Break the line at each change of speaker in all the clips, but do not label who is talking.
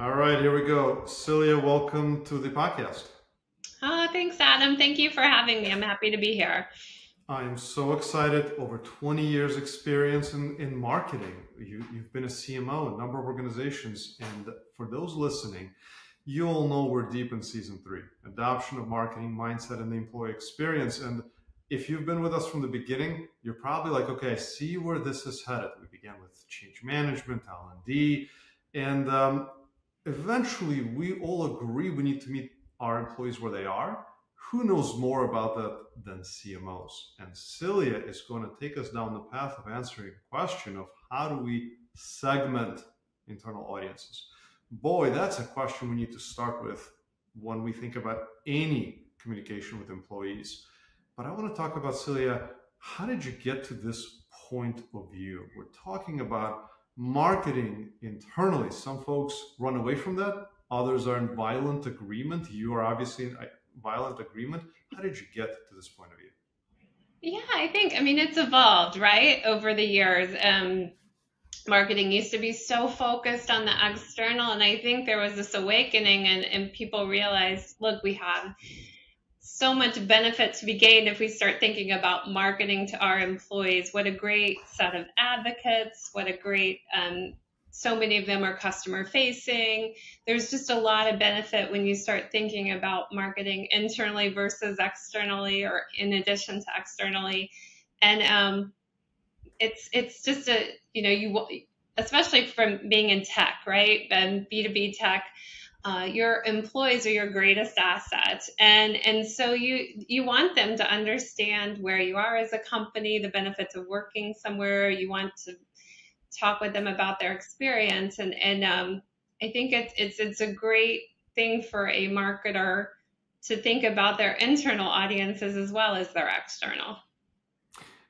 All right, here we go. Celia, welcome to the podcast.
Oh, thanks, Adam. Thank you for having me. I'm happy to be here.
I am so excited. Over 20 years experience in, in marketing. You, you've been a CMO, in a number of organizations. And for those listening, you all know we're deep in season three, adoption of marketing mindset and the employee experience. And if you've been with us from the beginning, you're probably like, okay, I see where this is headed. We began with change management, L&D, and um, eventually we all agree we need to meet our employees where they are. Who knows more about that than CMOs? And Celia is going to take us down the path of answering the question of how do we segment internal audiences? Boy, that's a question we need to start with when we think about any communication with employees. But I want to talk about Celia. How did you get to this point of view? We're talking about marketing internally. Some folks run away from that. Others are in violent agreement. You are obviously in violent agreement. How did you get to this point of view?
Yeah, I think, I mean, it's evolved, right, over the years. Um, marketing used to be so focused on the external, and I think there was this awakening, and, and people realized, look, we have so much benefit to be gained if we start thinking about marketing to our employees. What a great set of advocates. What a great, um, so many of them are customer facing. There's just a lot of benefit when you start thinking about marketing internally versus externally or in addition to externally. And um, it's, it's just a, you know, you, especially from being in tech, right? And B2B tech, uh, your employees are your greatest asset. And and so you you want them to understand where you are as a company the benefits of working somewhere. You want to talk with them about their experience. And and um, i think it's it's it's a great thing for a marketer to think about their internal audiences as well as their external.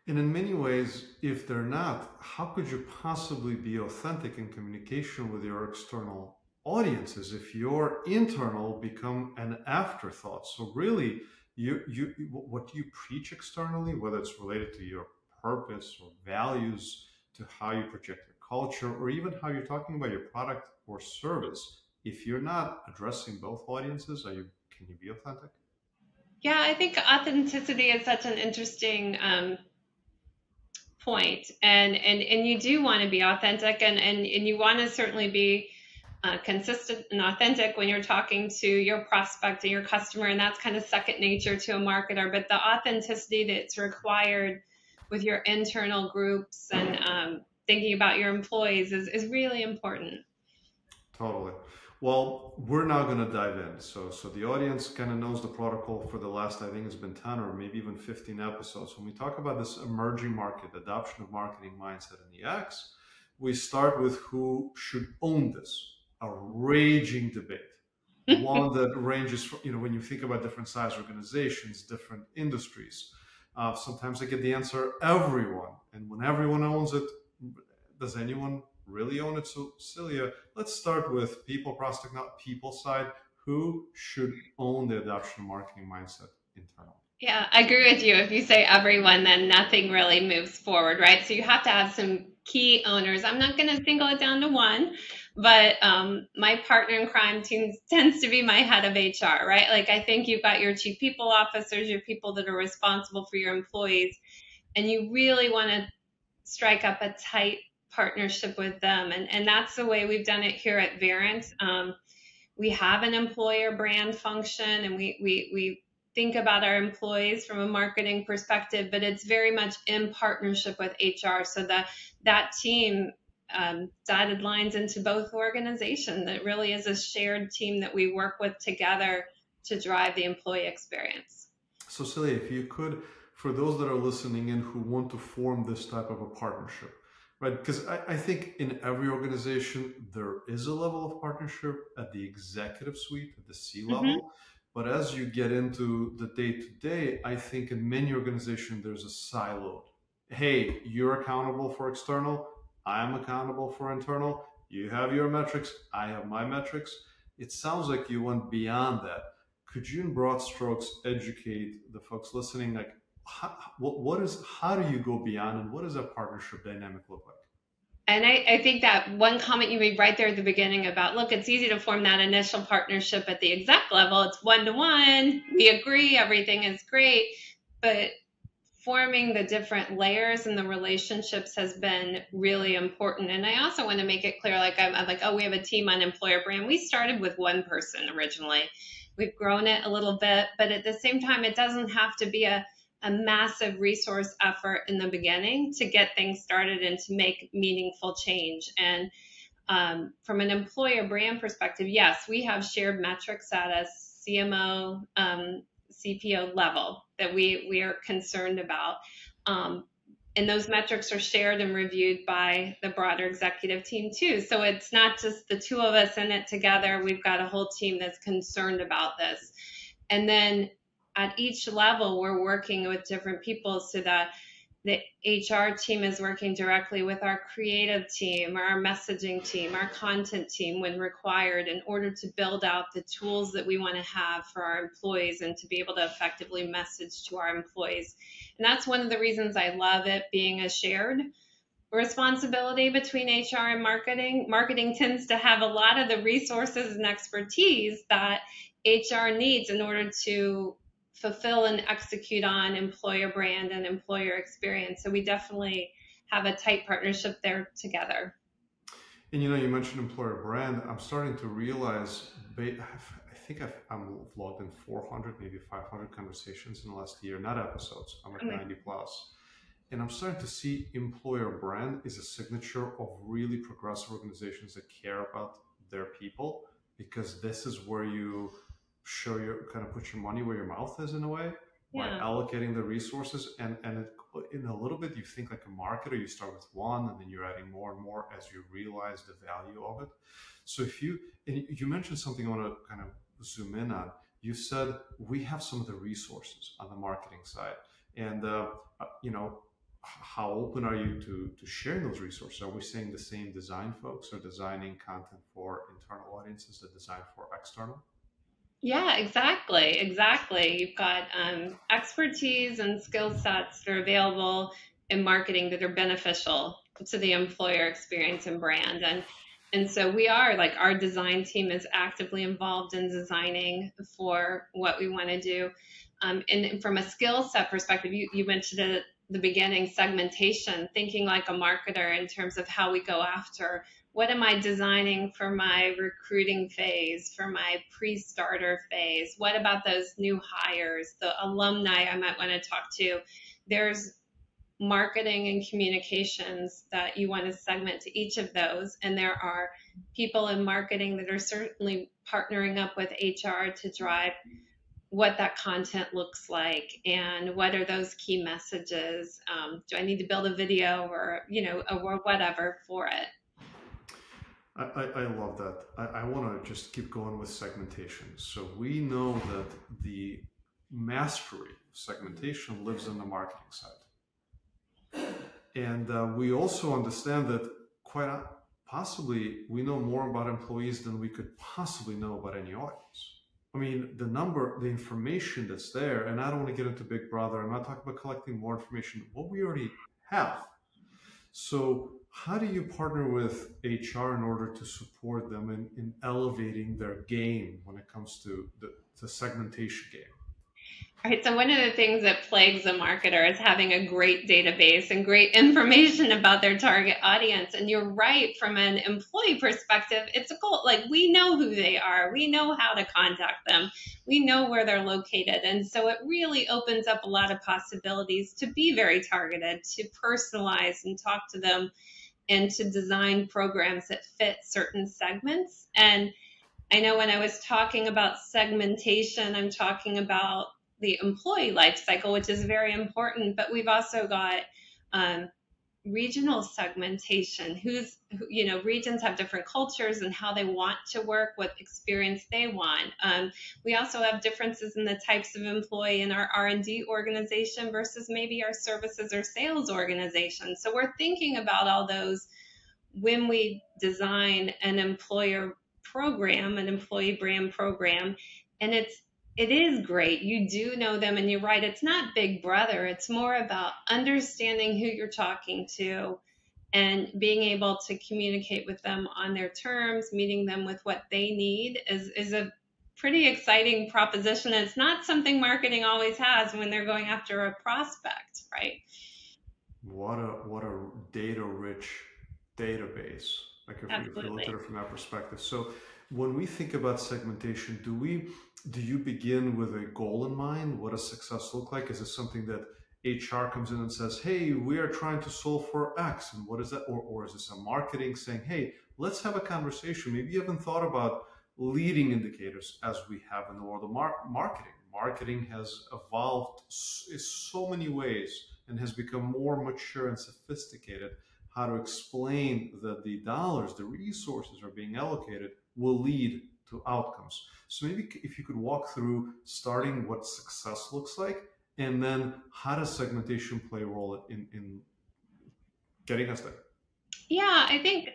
And in many ways, if they're not, how could you possibly be authentic in communication with your external audiences if your internal become an afterthought. So really you you what you preach externally whether it's related to your purpose or values to how you project your culture or even how you're talking about your product or service? If you're not addressing both audiences are you can you be authentic?
Yeah i think authenticity is such an interesting um, point and and and you do want to be authentic and and, and you want to certainly be uh, consistent and authentic when you're talking to your prospect and your customer, and that's kind of second nature to a marketer. But the authenticity that's required with your internal groups and um, thinking about your employees is, is really important.
Totally. Well, we're now going to dive in. So, so the audience kind of knows the protocol for the last, I think it's been 10 or maybe even 15 episodes. When we talk about this emerging market, adoption of marketing mindset in the X, we start with who should own this a raging debate. One that ranges from, you know, when you think about different size organizations, different industries, uh, sometimes I get the answer everyone. And when everyone owns it, does anyone really own it? So, Celia, let's start with people, prospect, not people side. Who should own the adoption marketing mindset internally?
Yeah, I agree with you. If you say everyone, then nothing really moves forward, right? So you have to have some key owners. I'm not going to single it down to one, but um, my partner in crime team tends to be my head of HR, right? Like I think you've got your chief people officers, your people that are responsible for your employees, and you really want to strike up a tight partnership with them, and and that's the way we've done it here at Verint. Um, we have an employer brand function, and we we we think about our employees from a marketing perspective, but it's very much in partnership with HR. So that that team um, dotted lines into both organizations. It really is a shared team that we work with together to drive the employee experience.
So, Celia, if you could, for those that are listening in who want to form this type of a partnership, right? Because I, I think in every organization, there is a level of partnership at the executive suite, at the C level. Mm-hmm. But as you get into the day to day, I think in many organizations, there's a silo. Hey, you're accountable for external, I am accountable for internal. You have your metrics. I have my metrics. It sounds like you went beyond that. Could you, in broad strokes, educate the folks listening? Like, how, what, what is? How do you go beyond, and what does that partnership dynamic look like?
and I, I, think that one comment you made right there at the beginning about look it's easy to form that initial partnership at the exec level it's one to one we agree everything is great but forming the different layers and the relationships has been really important. And i also want to make it clear like I'm, I'm like oh we have a team on employer brand. We started with one person originally. We've grown it a little bit but at the same time it doesn't have to be a a massive resource effort in the beginning to get things started and to make meaningful change. And um, from an employer brand perspective, yes, we have shared metrics at a CMO, um, CPO level that we, we are concerned about. Um, and those metrics are shared and reviewed by the broader executive team too. So it's not just the two of us in it together. We've got a whole team that's concerned about this. And then at each level, we're working with different people so that the HR team is working directly with our creative team, our messaging team, our content team when required in order to build out the tools that we want to have for our employees and to be able to effectively message to our employees. And that's one of the reasons I love it being a shared responsibility between HR and marketing. Marketing tends to have a lot of the resources and expertise that HR needs in order to fulfill and execute on employer brand and employer experience. So we definitely have a tight partnership there together.
And you know, you mentioned employer brand. I'm starting to realize, I think I've, I'm logged in 400, maybe 500 conversations in the last year, not episodes. I'm at okay. 90 plus. And I'm starting to see employer brand is a signature of really progressive organizations that care about their people because this is where you show your kind of put your money where your mouth is in a way yeah. by allocating the resources and and it, in a little bit you think like a marketer you start with one and then you're adding more and more as you realize the value of it. So if you and you mentioned something i want to kind of zoom in on. You said we have some of the resources on the marketing side. And uh, uh you know how open are you to to sharing those resources? Are we saying the same design folks are designing content for internal audiences that design for external
yeah, exactly. Exactly. You've got um, expertise and skill sets that are available in marketing that are beneficial to the employer experience and brand. And and so we are like our design team is actively involved in designing for what we want to do. Um, and from a skill set perspective, you, you mentioned it at the beginning segmentation, thinking like a marketer in terms of how we go after what am I designing for my recruiting phase, for my pre starter phase? What about those new hires, the alumni I might want to talk to? There's marketing and communications that you want to segment to each of those. And there are people in marketing that are certainly partnering up with HR to drive what that content looks like and what are those key messages. Um, do I need to build a video or, you know, or whatever for it?
I, I love that. I, I want to just keep going with segmentation. So we know that the mastery of segmentation lives in the marketing side. And uh, we also understand that quite possibly we know more about employees than we could possibly know about any audience. I mean, the number, the information that's there, and I don't want to get into Big Brother. I'm not talking about collecting more information. What we already have. So how do you partner with HR in order to support them in, in elevating their game when it comes to the, the segmentation game?
Right, so one of the things that plagues a marketer is having a great database and great information about their target audience. And you're right, from an employee perspective, it's a goal. Like we know who they are, we know how to contact them, we know where they're located. And so it really opens up a lot of possibilities to be very targeted, to personalize and talk to them and to design programs that fit certain segments. And I know when I was talking about segmentation, I'm talking about the employee life cycle, which is very important, but we've also got um, regional segmentation. Who's who, you know regions have different cultures and how they want to work what experience they want. Um, we also have differences in the types of employee in our r&d organization versus maybe our services or sales organization. So we're thinking about all those when we design an employer program an employee brand program and it's it is great. You do know them, and you're right. It's not Big Brother. It's more about understanding who you're talking to and being able to communicate with them on their terms, meeting them with what they need is, is a pretty exciting proposition. It's not something marketing always has when they're going after a prospect, right?
What a what a data rich database. Like if, if you look at it from that perspective. So when we think about segmentation, do we do you begin with a goal in mind? What does success look like? Is it something that HR comes in and says, "Hey, we are trying to solve for X," and what is that? Or, or is this a marketing saying, "Hey, let's have a conversation. Maybe you haven't thought about leading indicators as we have in the world of mar- marketing. Marketing has evolved in so many ways and has become more mature and sophisticated. How to explain that the dollars, the resources are being allocated will lead to outcomes. So maybe if you could walk through starting what success looks like and then how does segmentation play a role in, in getting us there?
Yeah, I think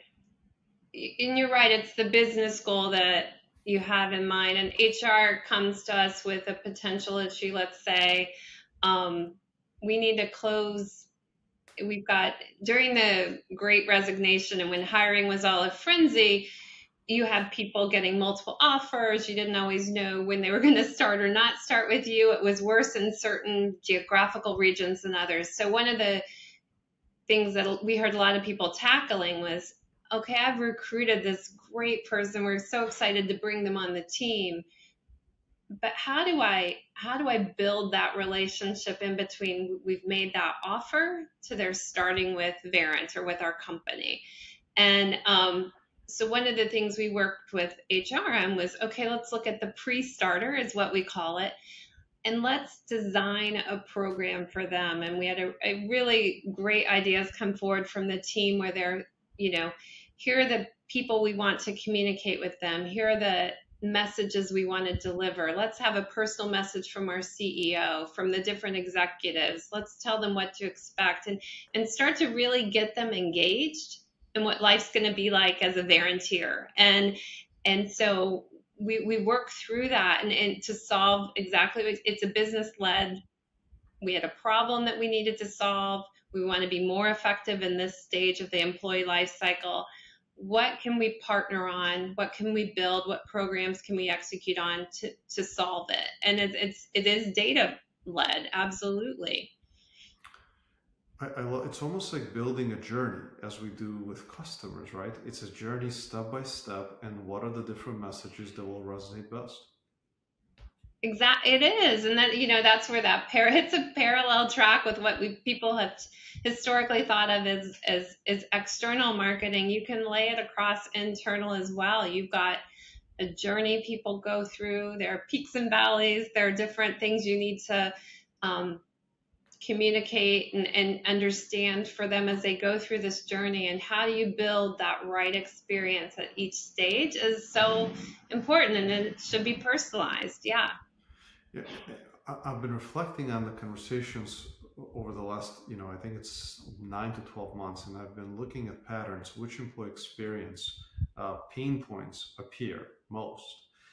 and you're right, it's the business goal that you have in mind. And HR comes to us with a potential issue, let's say, um, we need to close. We've got during the great resignation and when hiring was all a frenzy, you had people getting multiple offers. You didn't always know when they were going to start or not start with you. It was worse in certain geographical regions than others. So, one of the things that we heard a lot of people tackling was okay, I've recruited this great person. We're so excited to bring them on the team. But how do I how do I build that relationship in between we've made that offer to their starting with Verint or with our company? And um, so one of the things we worked with HRM was okay, let's look at the pre-starter is what we call it. And let's design a program for them. And we had a, a really great ideas come forward from the team where they're, you know, here are the people we want to communicate with them. Here are the messages we want to deliver. Let's have a personal message from our CEO, from the different executives. Let's tell them what to expect and, and start to really get them engaged in what life's going to be like as a volunteer. And and so we, we work through that and, and to solve exactly it's a business led. We had a problem that we needed to solve. We want to be more effective in this stage of the employee life cycle what can we partner on what can we build what programs can we execute on to, to solve it and it, it's it is data led absolutely
I, I it's almost like building a journey as we do with customers right it's a journey step by step and what are the different messages that will resonate best
Exactly, it is, and that you know that's where that pair it's a parallel track with what we people have historically thought of as as as external marketing. You can lay it across internal as well. You've got a journey people go through. There are peaks and valleys. There are different things you need to um, communicate and, and understand for them as they go through this journey and how do you build that right experience at each stage is so important and it should be personalized yeah
yeah, I've been reflecting on the conversations over the last, you know, I think it's nine to 12 months, and I've been looking at patterns, which employee experience uh, pain points appear most.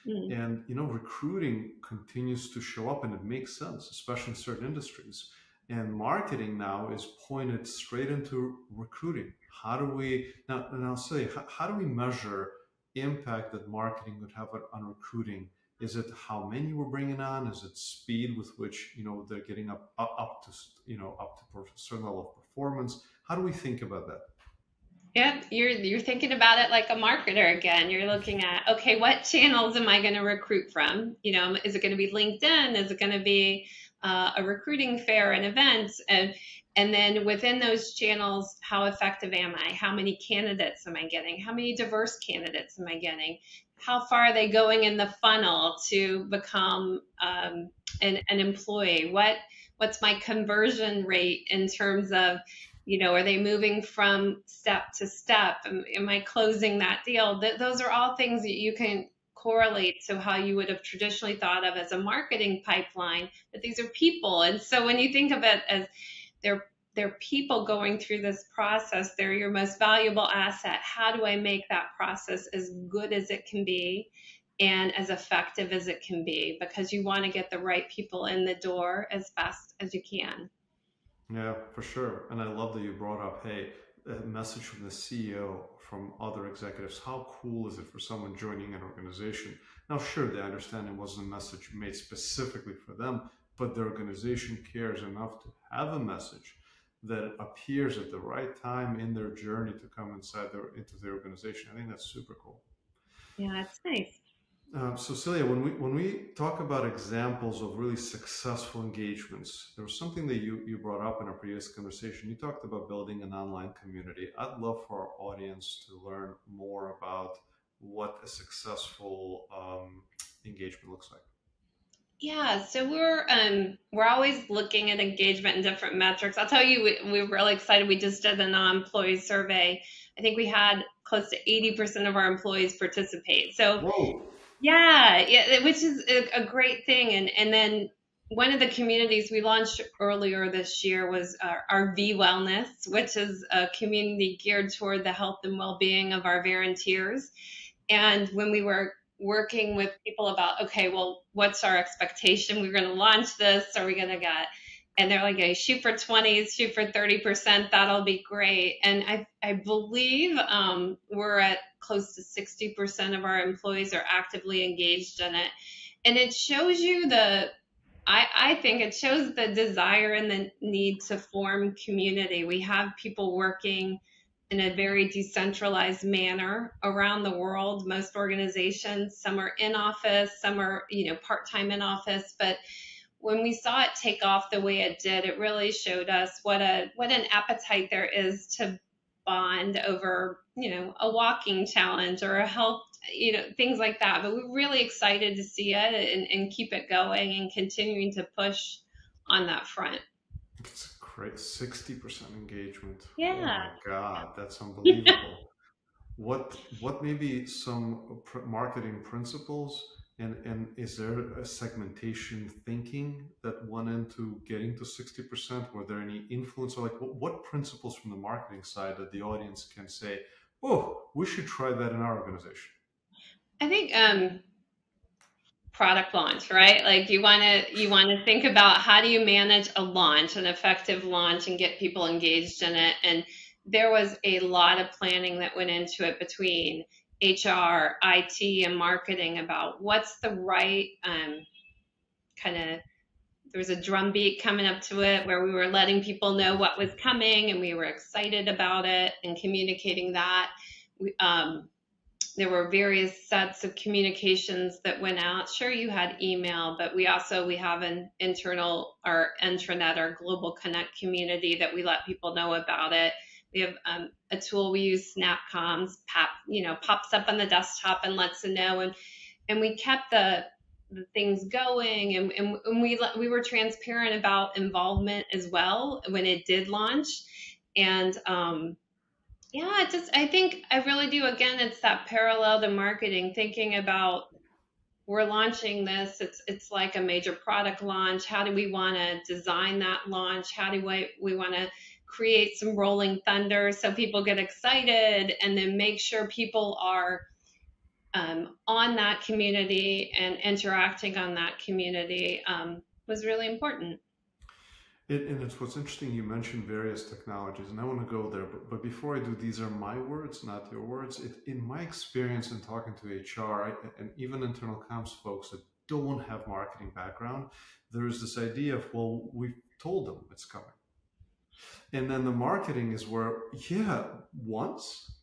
Mm. And, you know, recruiting continues to show up, and it makes sense, especially in certain industries. And marketing now is pointed straight into recruiting. How do we, now, and I'll say, how, how do we measure impact that marketing would have on recruiting? Is it how many we're bringing on? Is it speed with which you know they're getting up up, up to you know up to a certain level of performance? How do we think about that?
Yeah, you're you're thinking about it like a marketer again. You're looking at okay, what channels am I going to recruit from? You know, is it going to be LinkedIn? Is it going to be uh, a recruiting fair, an event? And and then within those channels, how effective am I? How many candidates am I getting? How many diverse candidates am I getting? how far are they going in the funnel to become um, an, an employee? What what's my conversion rate in terms of you know are they moving from step to step am, am i closing that deal Th- those are all things that you can correlate to how you would have traditionally thought of as a marketing pipeline but these are people and so when you think of it as they're they're people going through this process. They're your most valuable asset. How do I make that process as good as it can be and as effective as it can be? Because you want to get the right people in the door as fast as you can.
Yeah, for sure. And I love that you brought up, hey, a message from the CEO, from other executives, how cool is it for someone joining an organization? Now, sure, they understand it wasn't a message made specifically for them, but the organization cares enough to have a message that appears at the right time in their journey to come inside their into the organization. I think that's super cool.
Yeah, it's nice.
Uh, so Celia, when we when we talk about examples of really successful engagements, there was something that you you brought up in our previous conversation. You talked about building an online community. I'd love for our audience to learn more about what a successful um, engagement looks like.
Yeah, so we're um, we're always looking at engagement and different metrics. I'll tell you, we, we're really excited. We just did a non-employee survey. I think we had close to 80% of our employees participate. So
Whoa.
Yeah, yeah, which is a, a great thing. And and then one of the communities we launched earlier this year was our, our V Wellness, which is a community geared toward the health and well-being of our volunteers. And when we were working with people about, okay, well, what's our expectation? We're going to launch this. Are we going to get and they're like, hey, shoot for 20s, shoot for 30%, that'll be great. And I, I believe um, we're at close to 60% of our employees are actively engaged in it. And it shows you the, I, I think it shows the desire and the need to form community. We have people working in a very decentralized manner around the world. Most organizations, some are in office, some are, you know, part-time in office, but when we saw it take off the way it did, it really showed us what a what an appetite there is to bond over, you know, a walking challenge or a health, you know, things like that. But we're really excited to see it and, and keep it going and continuing to push on that front.
It's great, sixty percent engagement.
Oh yeah.
Oh my god, that's unbelievable. what what maybe some marketing principles and, and is there a segmentation thinking that went into getting to 60%? Were there any influence or like what, what principles from the marketing side that the audience can say, oh, we should try that in our organization?
I think um, product launch, right? Like you want to you want to think about how do you manage a launch, an effective launch, and get people engaged in it. And there was a lot of planning that went into it between HR, IT, and marketing about what's the right um, kind of. There was a drum beat coming up to it where we were letting people know what was coming and we were excited about it and communicating that. We, um, there were various sets of communications that went out. Sure, you had email, but we also we have an internal our intranet, our global connect community that we let people know about it. We have um, a tool we use, SnapComms, pop, you know, pops up on the desktop and lets them know. And and we kept the the things going, and, and, and we we were transparent about involvement as well when it did launch. And um, yeah, just I think I really do. Again, it's that parallel to marketing, thinking about we're launching this. It's it's like a major product launch. How do we want to design that launch? How do we we want to create some rolling thunder so people get excited and then make sure people are um, on that community and interacting on that community um, was really important.
It, and it's what's interesting. You mentioned various technologies, and I want to go there. But, but before I do, these are my words, not your words. It, in my experience in talking to HR I, and even internal comms folks that don't have marketing background, there is this idea of, well, we've told them it's coming. And then the marketing is where, yeah, once.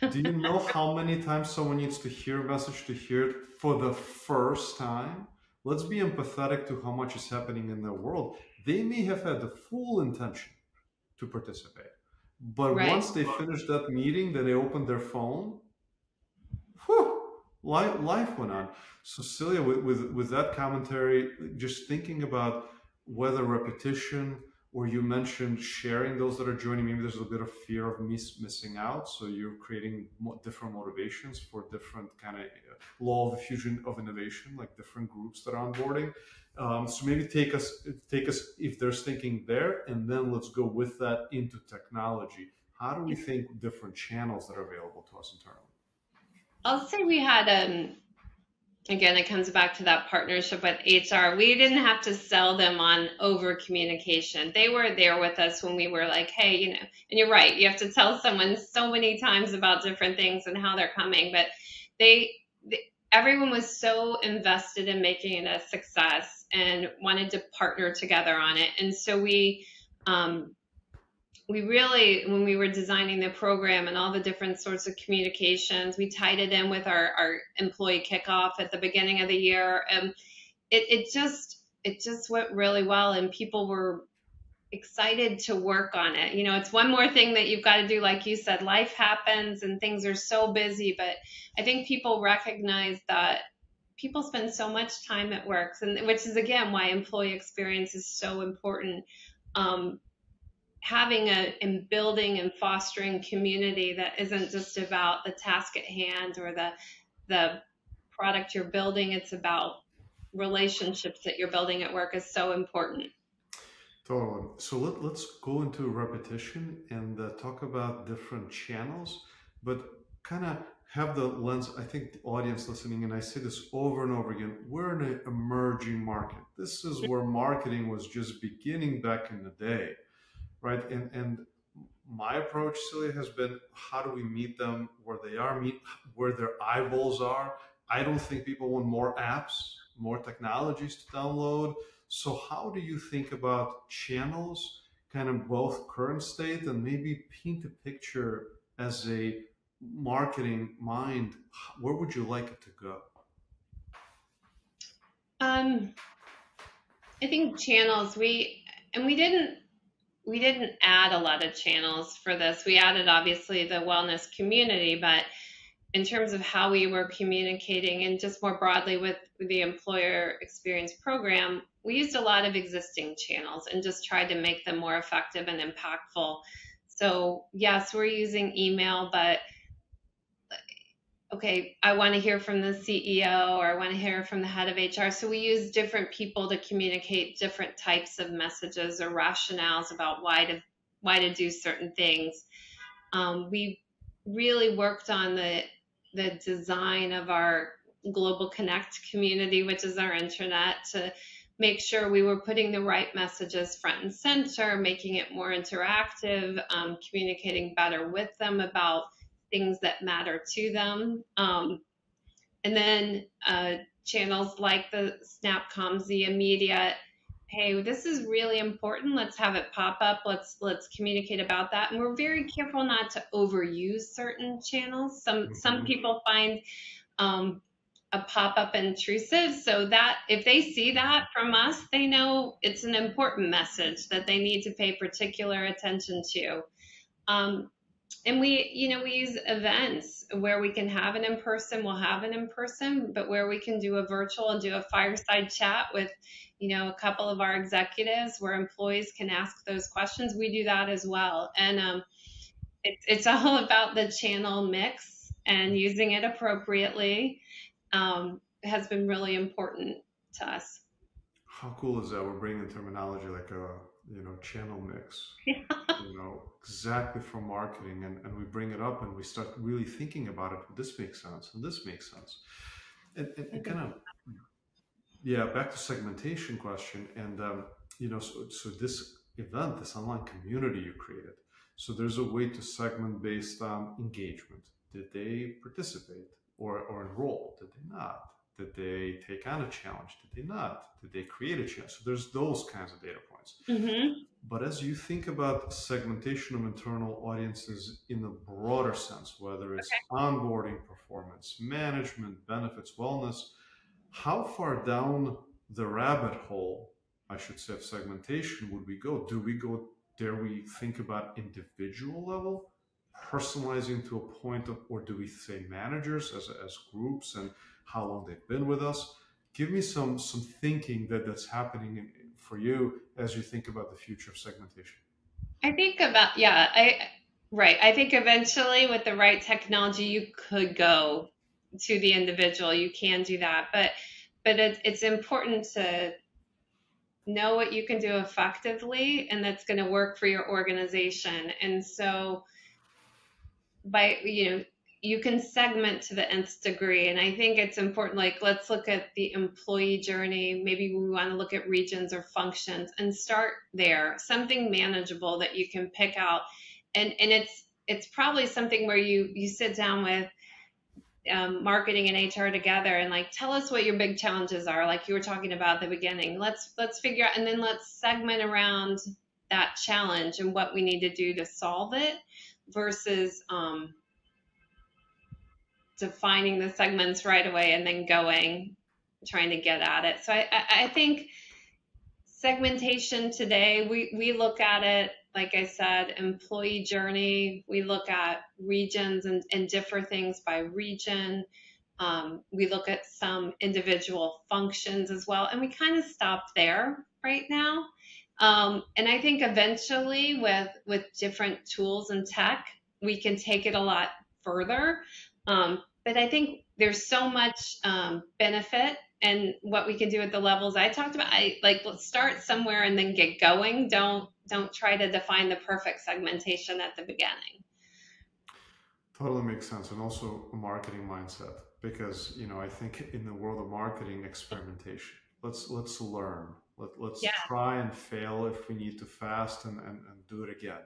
Do you know how many times someone needs to hear a message to hear it for the first time? Let's be empathetic to how much is happening in their world. They may have had the full intention to participate. But right. once they finished that meeting, then they opened their phone. Whew, life, life went on. So, Celia, with, with, with that commentary, just thinking about whether repetition, or you mentioned sharing those that are joining. Maybe there's a bit of fear of miss, missing out. So you're creating different motivations for different kind of uh, law of fusion of innovation like different groups that are onboarding. Um, so maybe take us take us if there's thinking there and then let's go with that into technology. How do we think different channels that are available to us internally?
I'll say we had um, again, it comes back to that partnership with HR. We didn't have to sell them on over communication. They were there with us when we were like, hey, you know, and you're right, you have to tell someone so many times about different things and how they're coming, but they, they everyone was so invested in making it a success and wanted to partner together on it. And so we, um, we really, when we were designing the program and all the different sorts of communications, we tied it in with our, our employee kickoff at the beginning of the year. And it, it just, it just went really well and people were excited to work on it. You know, it's one more thing that you've got to do. Like you said, life happens and things are so busy, but I think people recognize that people spend so much time at work, and which is again why employee experience is so important. Um, having a and building and fostering community that isn't just about the task at hand or the the product you're building. It's about relationships that you're building at work is so important.
Totally. So let, let's go into repetition and uh, talk about different channels but kind of have the lens i think the audience listening and i say this over and over again we're in an emerging market. This is where marketing was just beginning back in the day right? And and my approach, Celia, has been how do we meet them where they are, meet where their eyeballs are. I don't think people want more apps, more technologies to download. So how do you think about channels, kind of both current state and maybe paint a picture as a marketing mind? Where would you like it to go?
Um, I think channels. We and we didn't we didn't add a lot of channels for this. We added obviously the wellness community, but in terms of how we were communicating and just more broadly with the employer experience program, we used a lot of existing channels and just tried to make them more effective and impactful. So, yes, we're using email, but okay, I want to hear from the CEO or I want to hear from the head of HR. So we use different people to communicate different types of messages or rationales about why to why to do certain things. Um, we really worked on the the design of our Global Connect community, which is our intranet, to make sure we were putting the right messages front and center, making it more interactive, um, communicating better with them about things that matter to them. Um, and then uh, channels like the SnapComms, the immediate, hey, this is really important. Let's have it pop up. Let's let's communicate about that. And we're very careful not to overuse certain channels. Some mm-hmm. some people find um, a pop up intrusive, so that if they see that from us, they know it's an important message that they need to pay particular attention to. Um, and we you know we use events where we can have an in person we'll have an in person but where we can do a virtual and do a fireside chat with you know a couple of our executives where employees can ask those questions. We do that as well. And um, it, it's all about the channel mix and using it appropriately um, has been really important to us.
How cool is that? We're bringing terminology like a you know channel mix you know exactly for marketing and, and we bring it up and we start really thinking about it. This makes sense and this makes sense. And, and, and kind of yeah back to segmentation question and um, you know so, so this event this online community you created so there's a way to segment based on engagement. Did they participate or, or enroll? Did they not did they take on a challenge? Did they not? Did they create a challenge? So there's those kinds of data points. Mm-hmm. But as you think about segmentation of internal audiences in the broader sense, whether it's okay. onboarding, performance management, benefits, wellness, how far down the rabbit hole, I should say, of segmentation would we go? Do we go, dare we think about individual level, personalizing to a point of, or do we say managers as, as groups and how long they've been with us. Give me some some thinking that that's happening for you as you think about the future of segmentation.
I think about yeah, I right. I think eventually with the right technology, you could go to the individual. You can do that, but but it, it's important to know what you can do effectively and that's going to work for your organization. And so by you know you can segment to the nth degree. And I think it's important, like, let's look at the employee journey. Maybe we want to look at regions or functions and start there, something manageable that you can pick out. And, and it's, it's probably something where you, you sit down with um, marketing and HR together and like tell us what your big challenges are, like you were talking about at the beginning. Let's let's figure out and then let's segment around that challenge and what we need to do to solve it versus um, defining the segments right away and then going trying to get at it. So I, I, think segmentation today we, we look at it like I said, employee journey. We look at regions and, and differ things by region. Um, we look at some individual functions as well, and we kind of stop there right now. Um, and I think eventually, with with different tools and tech, we can take it a lot further. Um, but I think there's so much um, benefit and what we can do at the levels I talked about. I like let's start somewhere and then get going. Don't don't try to define the perfect segmentation at the beginning.
Totally makes sense, and also a marketing mindset because you know I think in the world of marketing experimentation, let's let's learn. Let, let's yeah. try and fail if we need to fast and, and, and do it again.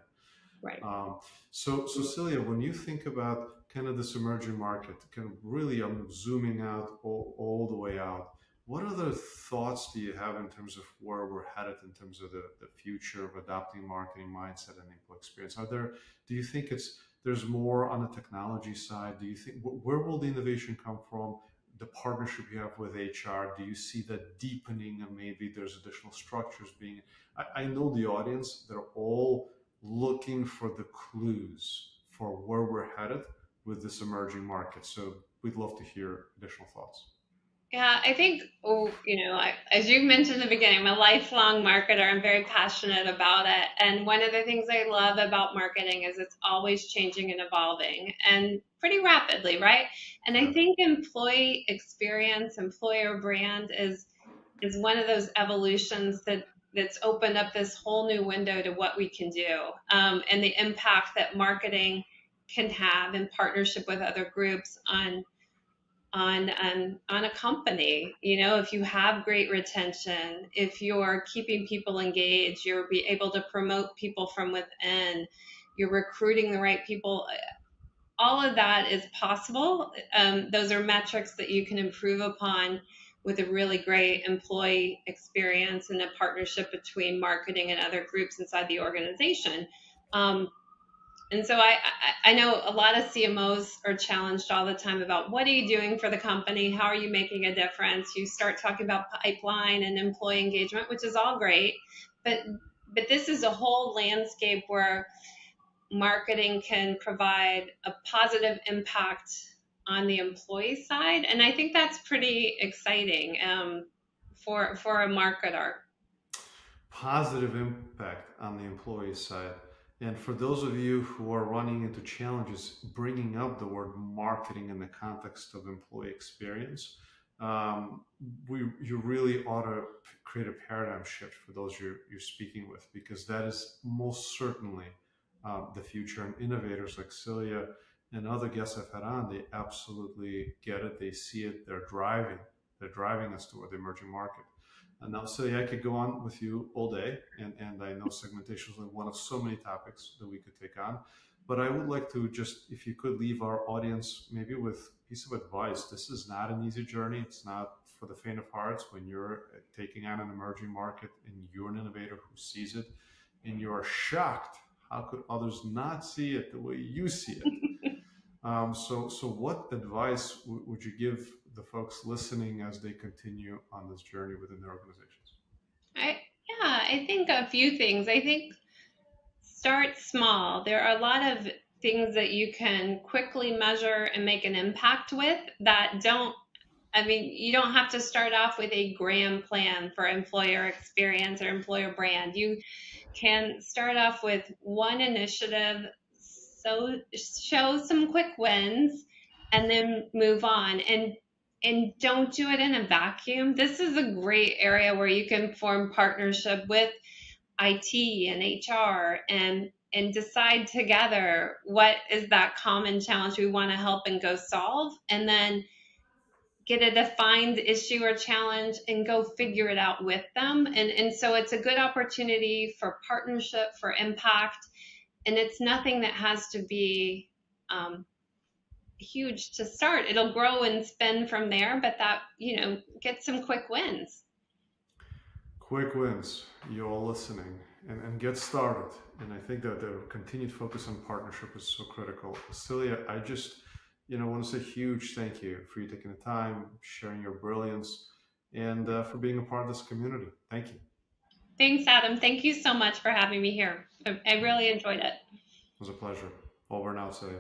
Right.
Um, so, so Celia, when you think about kind of this emerging market, kind of really I'm zooming out all, all the way out. What other thoughts do you have in terms of where we're headed in terms of the, the future of adopting marketing mindset and employee experience? Are there, do you think it's, there's more on the technology side? Do you think, where will the innovation come from? The partnership you have with HR, do you see that deepening and maybe there's additional structures being, I, I know the audience, they're all looking for the clues for where we're headed with this emerging market. So we'd love to hear additional thoughts.
Yeah, I think, oh, you know, I, as you mentioned in the beginning, I'm a lifelong marketer. I'm very passionate about it. And one of the things I love about marketing is it's always changing and evolving and pretty rapidly, right? And I think employee experience, employer brand is is one of those evolutions that that's opened up this whole new window to what we can do um, and the impact that marketing can have in partnership with other groups on on um, on a company. You know, if you have great retention, if you're keeping people engaged, you're be able to promote people from within, you're recruiting the right people. All of that is possible. Um, those are metrics that you can improve upon with a really great employee experience and a partnership between marketing and other groups inside the organization. Um, and so I, I, know a lot of CMOs are challenged all the time about what are you doing for the company? How are you making a difference? You start talking about pipeline and employee engagement, which is all great, but but this is a whole landscape where marketing can provide a positive impact on the employee side, and I think that's pretty exciting um, for for a marketer.
Positive impact on the employee side and for those of you who are running into challenges bringing up the word marketing in the context of employee experience, um, we you really ought to create a paradigm shift for those you're, you're speaking with because that is most certainly uh, the future. And innovators like Celia and other guests I've had on, they absolutely get it. They see it. They're driving. They're driving us toward the emerging market. And now, Celia, I could go on with you all day, and, and I know segmentation is one of so many topics that we could take on. But I would like to just, if you could leave our audience maybe with a piece of advice. This is not an easy journey. It's not for the faint of hearts when you're taking on an emerging market and you're an innovator who sees it and you're shocked. How could others not see it the way you see it? um, so, so what advice w- would you give the folks listening as they continue on this journey within their organizations?
I, yeah, I think a few things. I think start small. There are a lot of things that you can quickly measure and make an impact with that don't I mean, you don't have to start off with a grand plan for employer experience or employer brand. You can start off with one initiative, so show some quick wins, and then move on. And and don't do it in a vacuum. This is a great area where you can form partnership with IT and HR and and decide together what is that common challenge we want to help and go solve and then get a defined issue or challenge and go figure it out with them and and so it's a good opportunity for partnership for impact and it's nothing that has to be um, huge to start it'll grow and spin from there but that you know get some quick wins
quick wins you all listening and, and get started. And I think that the continued focus on partnership is so critical. Celia, I just, you know, want to say huge thank you for you taking the time, sharing your brilliance, and uh, for being a part of this community. Thank you.
Thanks, Adam. Thank you so much for having me here. I really enjoyed it.
It was a pleasure. Over and out, Celia.